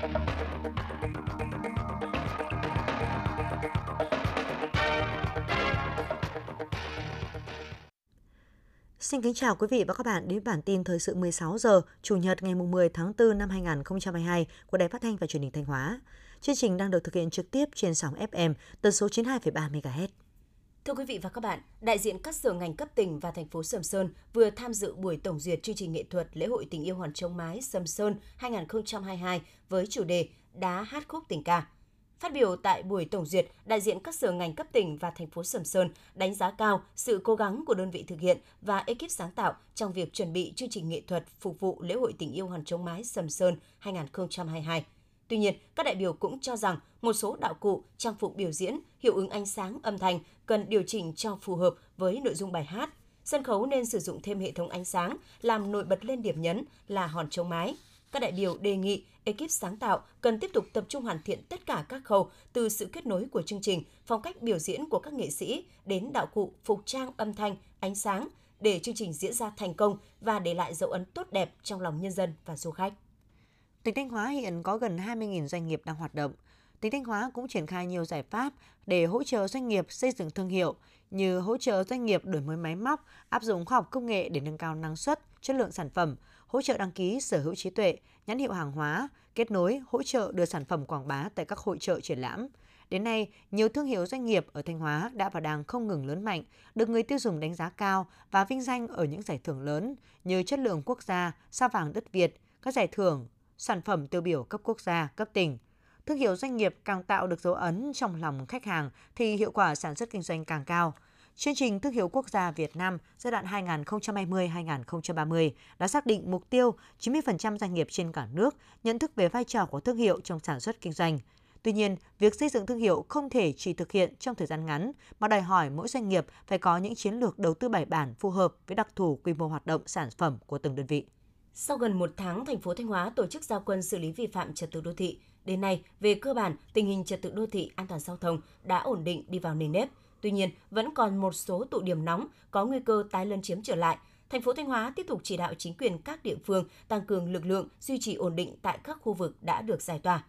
Xin kính chào quý vị và các bạn đến bản tin thời sự 16 giờ Chủ nhật ngày 10 tháng 4 năm 2022 của Đài Phát thanh và Truyền hình Thanh Hóa. Chương trình đang được thực hiện trực tiếp trên sóng FM tần số 92,3 MHz. Thưa quý vị và các bạn, đại diện các sở ngành cấp tỉnh và thành phố Sầm Sơn vừa tham dự buổi tổng duyệt chương trình nghệ thuật lễ hội tình yêu hoàn trống mái Sầm Sơn 2022 với chủ đề Đá hát khúc tình ca. Phát biểu tại buổi tổng duyệt, đại diện các sở ngành cấp tỉnh và thành phố Sầm Sơn đánh giá cao sự cố gắng của đơn vị thực hiện và ekip sáng tạo trong việc chuẩn bị chương trình nghệ thuật phục vụ lễ hội tình yêu hoàn trống mái Sầm Sơn 2022. Tuy nhiên, các đại biểu cũng cho rằng một số đạo cụ, trang phục biểu diễn, hiệu ứng ánh sáng, âm thanh cần điều chỉnh cho phù hợp với nội dung bài hát. Sân khấu nên sử dụng thêm hệ thống ánh sáng làm nổi bật lên điểm nhấn là hòn trống mái, các đại biểu đề nghị ekip sáng tạo cần tiếp tục tập trung hoàn thiện tất cả các khâu từ sự kết nối của chương trình, phong cách biểu diễn của các nghệ sĩ đến đạo cụ, phục trang, âm thanh, ánh sáng để chương trình diễn ra thành công và để lại dấu ấn tốt đẹp trong lòng nhân dân và du khách. Tỉnh Thanh Hóa hiện có gần 20.000 doanh nghiệp đang hoạt động. Tỉnh Thanh Hóa cũng triển khai nhiều giải pháp để hỗ trợ doanh nghiệp xây dựng thương hiệu như hỗ trợ doanh nghiệp đổi mới máy móc, áp dụng khoa học công nghệ để nâng cao năng suất, chất lượng sản phẩm, hỗ trợ đăng ký sở hữu trí tuệ, nhãn hiệu hàng hóa, kết nối, hỗ trợ đưa sản phẩm quảng bá tại các hội trợ triển lãm. Đến nay, nhiều thương hiệu doanh nghiệp ở Thanh Hóa đã và đang không ngừng lớn mạnh, được người tiêu dùng đánh giá cao và vinh danh ở những giải thưởng lớn như chất lượng quốc gia, sao vàng đất Việt, các giải thưởng, sản phẩm tiêu biểu cấp quốc gia, cấp tỉnh. Thương hiệu doanh nghiệp càng tạo được dấu ấn trong lòng khách hàng thì hiệu quả sản xuất kinh doanh càng cao – Chương trình Thương hiệu Quốc gia Việt Nam giai đoạn 2020-2030 đã xác định mục tiêu 90% doanh nghiệp trên cả nước nhận thức về vai trò của thương hiệu trong sản xuất kinh doanh. Tuy nhiên, việc xây dựng thương hiệu không thể chỉ thực hiện trong thời gian ngắn mà đòi hỏi mỗi doanh nghiệp phải có những chiến lược đầu tư bài bản phù hợp với đặc thù quy mô hoạt động sản phẩm của từng đơn vị. Sau gần một tháng, thành phố Thanh Hóa tổ chức giao quân xử lý vi phạm trật tự đô thị. Đến nay, về cơ bản, tình hình trật tự đô thị an toàn giao thông đã ổn định đi vào nề nếp. Tuy nhiên, vẫn còn một số tụ điểm nóng có nguy cơ tái lân chiếm trở lại. Thành phố Thanh Hóa tiếp tục chỉ đạo chính quyền các địa phương tăng cường lực lượng duy trì ổn định tại các khu vực đã được giải tỏa.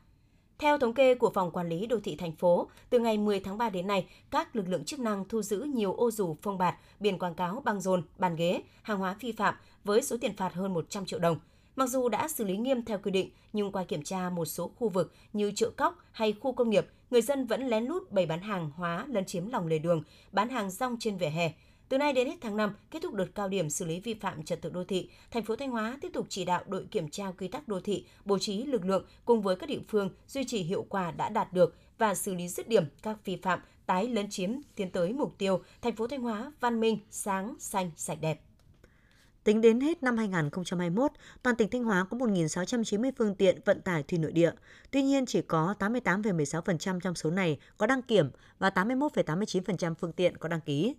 Theo thống kê của Phòng Quản lý Đô thị thành phố, từ ngày 10 tháng 3 đến nay, các lực lượng chức năng thu giữ nhiều ô dù phông bạt, biển quảng cáo băng rôn, bàn ghế, hàng hóa vi phạm với số tiền phạt hơn 100 triệu đồng. Mặc dù đã xử lý nghiêm theo quy định, nhưng qua kiểm tra một số khu vực như chợ cóc hay khu công nghiệp, người dân vẫn lén lút bày bán hàng hóa lấn chiếm lòng lề đường, bán hàng rong trên vỉa hè. Từ nay đến hết tháng 5, kết thúc đợt cao điểm xử lý vi phạm trật tự đô thị, thành phố Thanh Hóa tiếp tục chỉ đạo đội kiểm tra quy tắc đô thị, bố trí lực lượng cùng với các địa phương duy trì hiệu quả đã đạt được và xử lý dứt điểm các vi phạm tái lấn chiếm tiến tới mục tiêu thành phố Thanh Hóa văn minh, sáng, xanh, sạch đẹp. Tính đến hết năm 2021, toàn tỉnh Thanh Hóa có 1.690 phương tiện vận tải thủy nội địa. Tuy nhiên, chỉ có 88,16% trong số này có đăng kiểm và 81,89% phương tiện có đăng ký.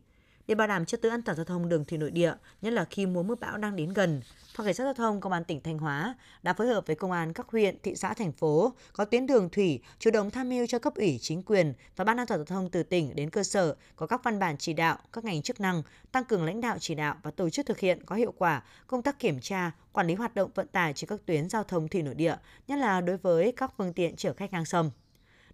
Để bảo đảm trật tự an toàn giao thông đường thủy nội địa, nhất là khi mùa mưa bão đang đến gần, Phòng Cảnh sát Giao thông Công an tỉnh Thanh Hóa đã phối hợp với công an các huyện, thị xã, thành phố có tuyến đường thủy chủ động tham mưu cho cấp ủy chính quyền và ban an toàn giao thông từ tỉnh đến cơ sở có các văn bản chỉ đạo các ngành chức năng tăng cường lãnh đạo chỉ đạo và tổ chức thực hiện có hiệu quả công tác kiểm tra, quản lý hoạt động vận tải trên các tuyến giao thông thủy nội địa, nhất là đối với các phương tiện chở khách ngang sông.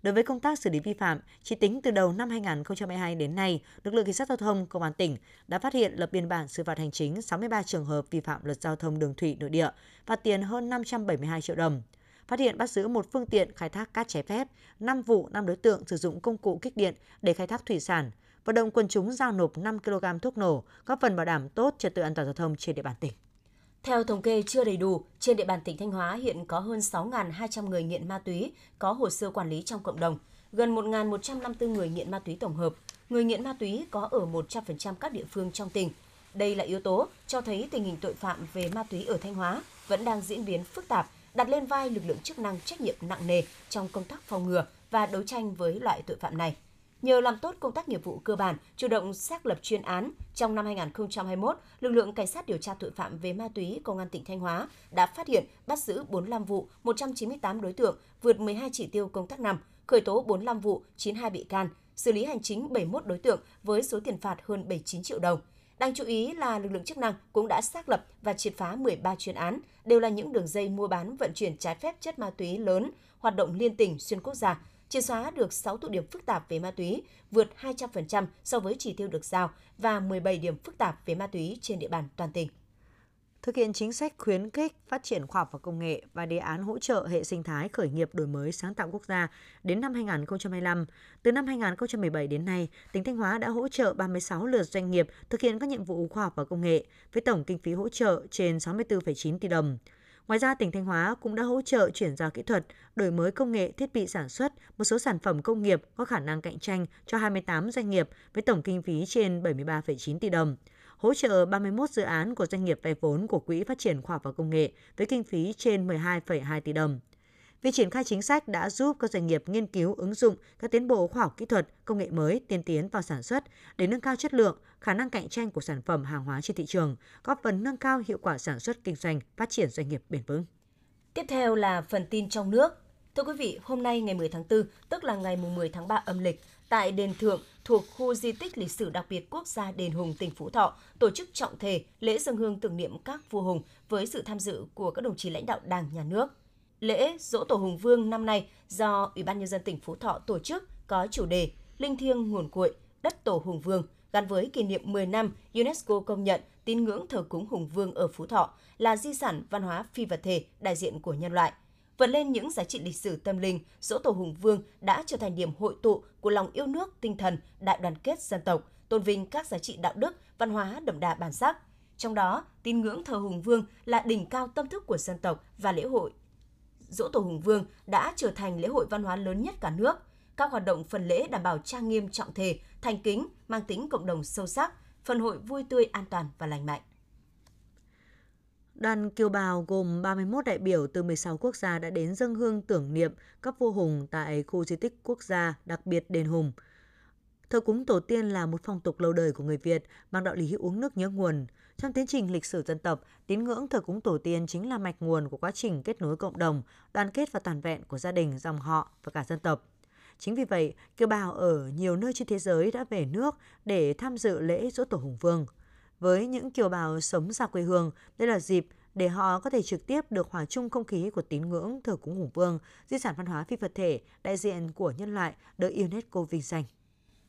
Đối với công tác xử lý vi phạm, chỉ tính từ đầu năm 2022 đến nay, lực lượng cảnh sát giao thông công an tỉnh đã phát hiện lập biên bản xử phạt hành chính 63 trường hợp vi phạm luật giao thông đường thủy nội địa, và tiền hơn 572 triệu đồng. Phát hiện bắt giữ một phương tiện khai thác cát trái phép, 5 vụ 5 đối tượng sử dụng công cụ kích điện để khai thác thủy sản, vận động quần chúng giao nộp 5 kg thuốc nổ, góp phần bảo đảm tốt trật tự an toàn giao thông trên địa bàn tỉnh. Theo thống kê chưa đầy đủ, trên địa bàn tỉnh Thanh Hóa hiện có hơn 6.200 người nghiện ma túy có hồ sơ quản lý trong cộng đồng, gần 1.154 người nghiện ma túy tổng hợp. Người nghiện ma túy có ở 100% các địa phương trong tỉnh. Đây là yếu tố cho thấy tình hình tội phạm về ma túy ở Thanh Hóa vẫn đang diễn biến phức tạp, đặt lên vai lực lượng chức năng trách nhiệm nặng nề trong công tác phòng ngừa và đấu tranh với loại tội phạm này. Nhờ làm tốt công tác nghiệp vụ cơ bản, chủ động xác lập chuyên án, trong năm 2021, lực lượng cảnh sát điều tra tội phạm về ma túy công an tỉnh Thanh Hóa đã phát hiện, bắt giữ 45 vụ, 198 đối tượng, vượt 12 chỉ tiêu công tác năm, khởi tố 45 vụ, 92 bị can, xử lý hành chính 71 đối tượng với số tiền phạt hơn 79 triệu đồng. Đáng chú ý là lực lượng chức năng cũng đã xác lập và triệt phá 13 chuyên án, đều là những đường dây mua bán vận chuyển trái phép chất ma túy lớn, hoạt động liên tỉnh xuyên quốc gia, triệt xóa được 6 tụ điểm phức tạp về ma túy, vượt 200% so với chỉ tiêu được giao và 17 điểm phức tạp về ma túy trên địa bàn toàn tỉnh thực hiện chính sách khuyến khích phát triển khoa học và công nghệ và đề án hỗ trợ hệ sinh thái khởi nghiệp đổi mới sáng tạo quốc gia đến năm 2025. Từ năm 2017 đến nay, tỉnh Thanh Hóa đã hỗ trợ 36 lượt doanh nghiệp thực hiện các nhiệm vụ khoa học và công nghệ với tổng kinh phí hỗ trợ trên 64,9 tỷ đồng. Ngoài ra, tỉnh Thanh Hóa cũng đã hỗ trợ chuyển giao kỹ thuật, đổi mới công nghệ, thiết bị sản xuất, một số sản phẩm công nghiệp có khả năng cạnh tranh cho 28 doanh nghiệp với tổng kinh phí trên 73,9 tỷ đồng hỗ trợ 31 dự án của doanh nghiệp vay vốn của Quỹ Phát triển Khoa học và Công nghệ với kinh phí trên 12,2 tỷ đồng. Việc triển khai chính sách đã giúp các doanh nghiệp nghiên cứu ứng dụng các tiến bộ khoa học kỹ thuật, công nghệ mới tiên tiến vào sản xuất để nâng cao chất lượng, khả năng cạnh tranh của sản phẩm hàng hóa trên thị trường, góp phần nâng cao hiệu quả sản xuất kinh doanh, phát triển doanh nghiệp bền vững. Tiếp theo là phần tin trong nước. Thưa quý vị, hôm nay ngày 10 tháng 4, tức là ngày 10 tháng 3 âm lịch, tại đền Thượng thuộc khu di tích lịch sử đặc biệt quốc gia Đền Hùng, tỉnh Phú Thọ tổ chức trọng thể lễ dân hương tưởng niệm các vua hùng với sự tham dự của các đồng chí lãnh đạo Đảng, Nhà nước. Lễ Dỗ Tổ Hùng Vương năm nay do Ủy ban nhân dân tỉnh Phú Thọ tổ chức có chủ đề Linh thiêng nguồn cội, đất tổ Hùng Vương gắn với kỷ niệm 10 năm UNESCO công nhận tín ngưỡng thờ cúng Hùng Vương ở Phú Thọ là di sản văn hóa phi vật thể đại diện của nhân loại – vượt lên những giá trị lịch sử tâm linh, dỗ tổ Hùng Vương đã trở thành điểm hội tụ của lòng yêu nước, tinh thần, đại đoàn kết dân tộc, tôn vinh các giá trị đạo đức, văn hóa đậm đà bản sắc. Trong đó, tín ngưỡng thờ Hùng Vương là đỉnh cao tâm thức của dân tộc và lễ hội Dỗ Tổ Hùng Vương đã trở thành lễ hội văn hóa lớn nhất cả nước. Các hoạt động phần lễ đảm bảo trang nghiêm trọng thể, thành kính, mang tính cộng đồng sâu sắc, phần hội vui tươi, an toàn và lành mạnh. Đoàn kiều bào gồm 31 đại biểu từ 16 quốc gia đã đến dâng hương tưởng niệm các vua hùng tại khu di tích quốc gia đặc biệt Đền Hùng. Thờ cúng tổ tiên là một phong tục lâu đời của người Việt, mang đạo lý uống nước nhớ nguồn. Trong tiến trình lịch sử dân tộc, tín ngưỡng thờ cúng tổ tiên chính là mạch nguồn của quá trình kết nối cộng đồng, đoàn kết và toàn vẹn của gia đình, dòng họ và cả dân tộc. Chính vì vậy, kiều bào ở nhiều nơi trên thế giới đã về nước để tham dự lễ dỗ tổ Hùng Vương – với những kiều bào sống xa quê hương, đây là dịp để họ có thể trực tiếp được hòa chung không khí của tín ngưỡng thờ cúng hùng vương, di sản văn hóa phi vật thể, đại diện của nhân loại được UNESCO vinh danh.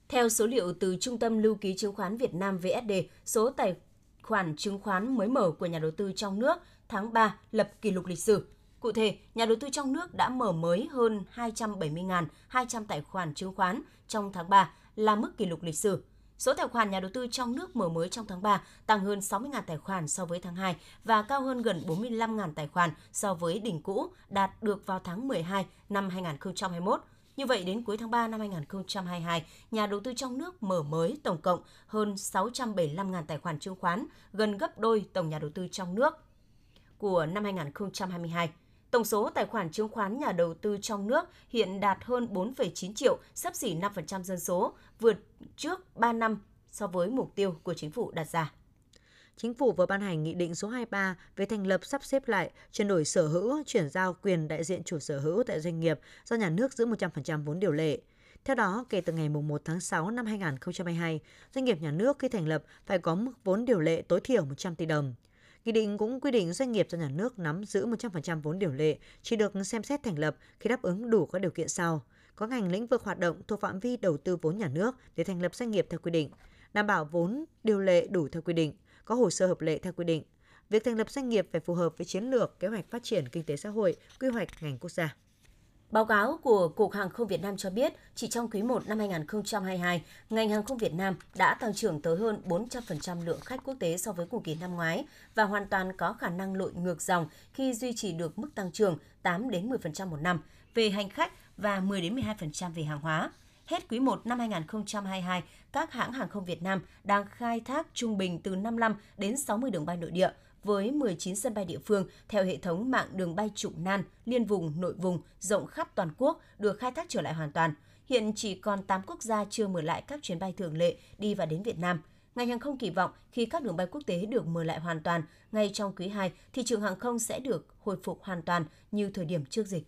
Theo số liệu từ Trung tâm Lưu ký Chứng khoán Việt Nam VSD, số tài khoản chứng khoán mới mở của nhà đầu tư trong nước tháng 3 lập kỷ lục lịch sử. Cụ thể, nhà đầu tư trong nước đã mở mới hơn 270.200 tài khoản chứng khoán trong tháng 3 là mức kỷ lục lịch sử. Số tài khoản nhà đầu tư trong nước mở mới trong tháng 3 tăng hơn 60.000 tài khoản so với tháng 2 và cao hơn gần 45.000 tài khoản so với đỉnh cũ đạt được vào tháng 12 năm 2021. Như vậy, đến cuối tháng 3 năm 2022, nhà đầu tư trong nước mở mới tổng cộng hơn 675.000 tài khoản chứng khoán, gần gấp đôi tổng nhà đầu tư trong nước của năm 2022. Tổng số tài khoản chứng khoán nhà đầu tư trong nước hiện đạt hơn 4,9 triệu, sắp xỉ 5% dân số, vượt trước 3 năm so với mục tiêu của chính phủ đặt ra. Chính phủ vừa ban hành Nghị định số 23 về thành lập sắp xếp lại, chuyển đổi sở hữu, chuyển giao quyền đại diện chủ sở hữu tại doanh nghiệp do nhà nước giữ 100% vốn điều lệ. Theo đó, kể từ ngày 1 tháng 6 năm 2022, doanh nghiệp nhà nước khi thành lập phải có mức vốn điều lệ tối thiểu 100 tỷ đồng. Nghị định cũng quy định doanh nghiệp do nhà nước nắm giữ 100% vốn điều lệ chỉ được xem xét thành lập khi đáp ứng đủ các điều kiện sau. Có ngành lĩnh vực hoạt động thuộc phạm vi đầu tư vốn nhà nước để thành lập doanh nghiệp theo quy định, đảm bảo vốn điều lệ đủ theo quy định, có hồ sơ hợp lệ theo quy định. Việc thành lập doanh nghiệp phải phù hợp với chiến lược, kế hoạch phát triển kinh tế xã hội, quy hoạch ngành quốc gia. Báo cáo của Cục Hàng không Việt Nam cho biết, chỉ trong quý 1 năm 2022, ngành hàng không Việt Nam đã tăng trưởng tới hơn 400% lượng khách quốc tế so với cùng kỳ năm ngoái và hoàn toàn có khả năng lội ngược dòng khi duy trì được mức tăng trưởng 8 đến 10% một năm về hành khách và 10 đến 12% về hàng hóa. Hết quý 1 năm 2022, các hãng hàng không Việt Nam đang khai thác trung bình từ 55 đến 60 đường bay nội địa, với 19 sân bay địa phương theo hệ thống mạng đường bay trục nan, liên vùng, nội vùng rộng khắp toàn quốc được khai thác trở lại hoàn toàn. Hiện chỉ còn 8 quốc gia chưa mở lại các chuyến bay thường lệ đi và đến Việt Nam. Ngành hàng không kỳ vọng khi các đường bay quốc tế được mở lại hoàn toàn ngay trong quý 2, thị trường hàng không sẽ được hồi phục hoàn toàn như thời điểm trước dịch.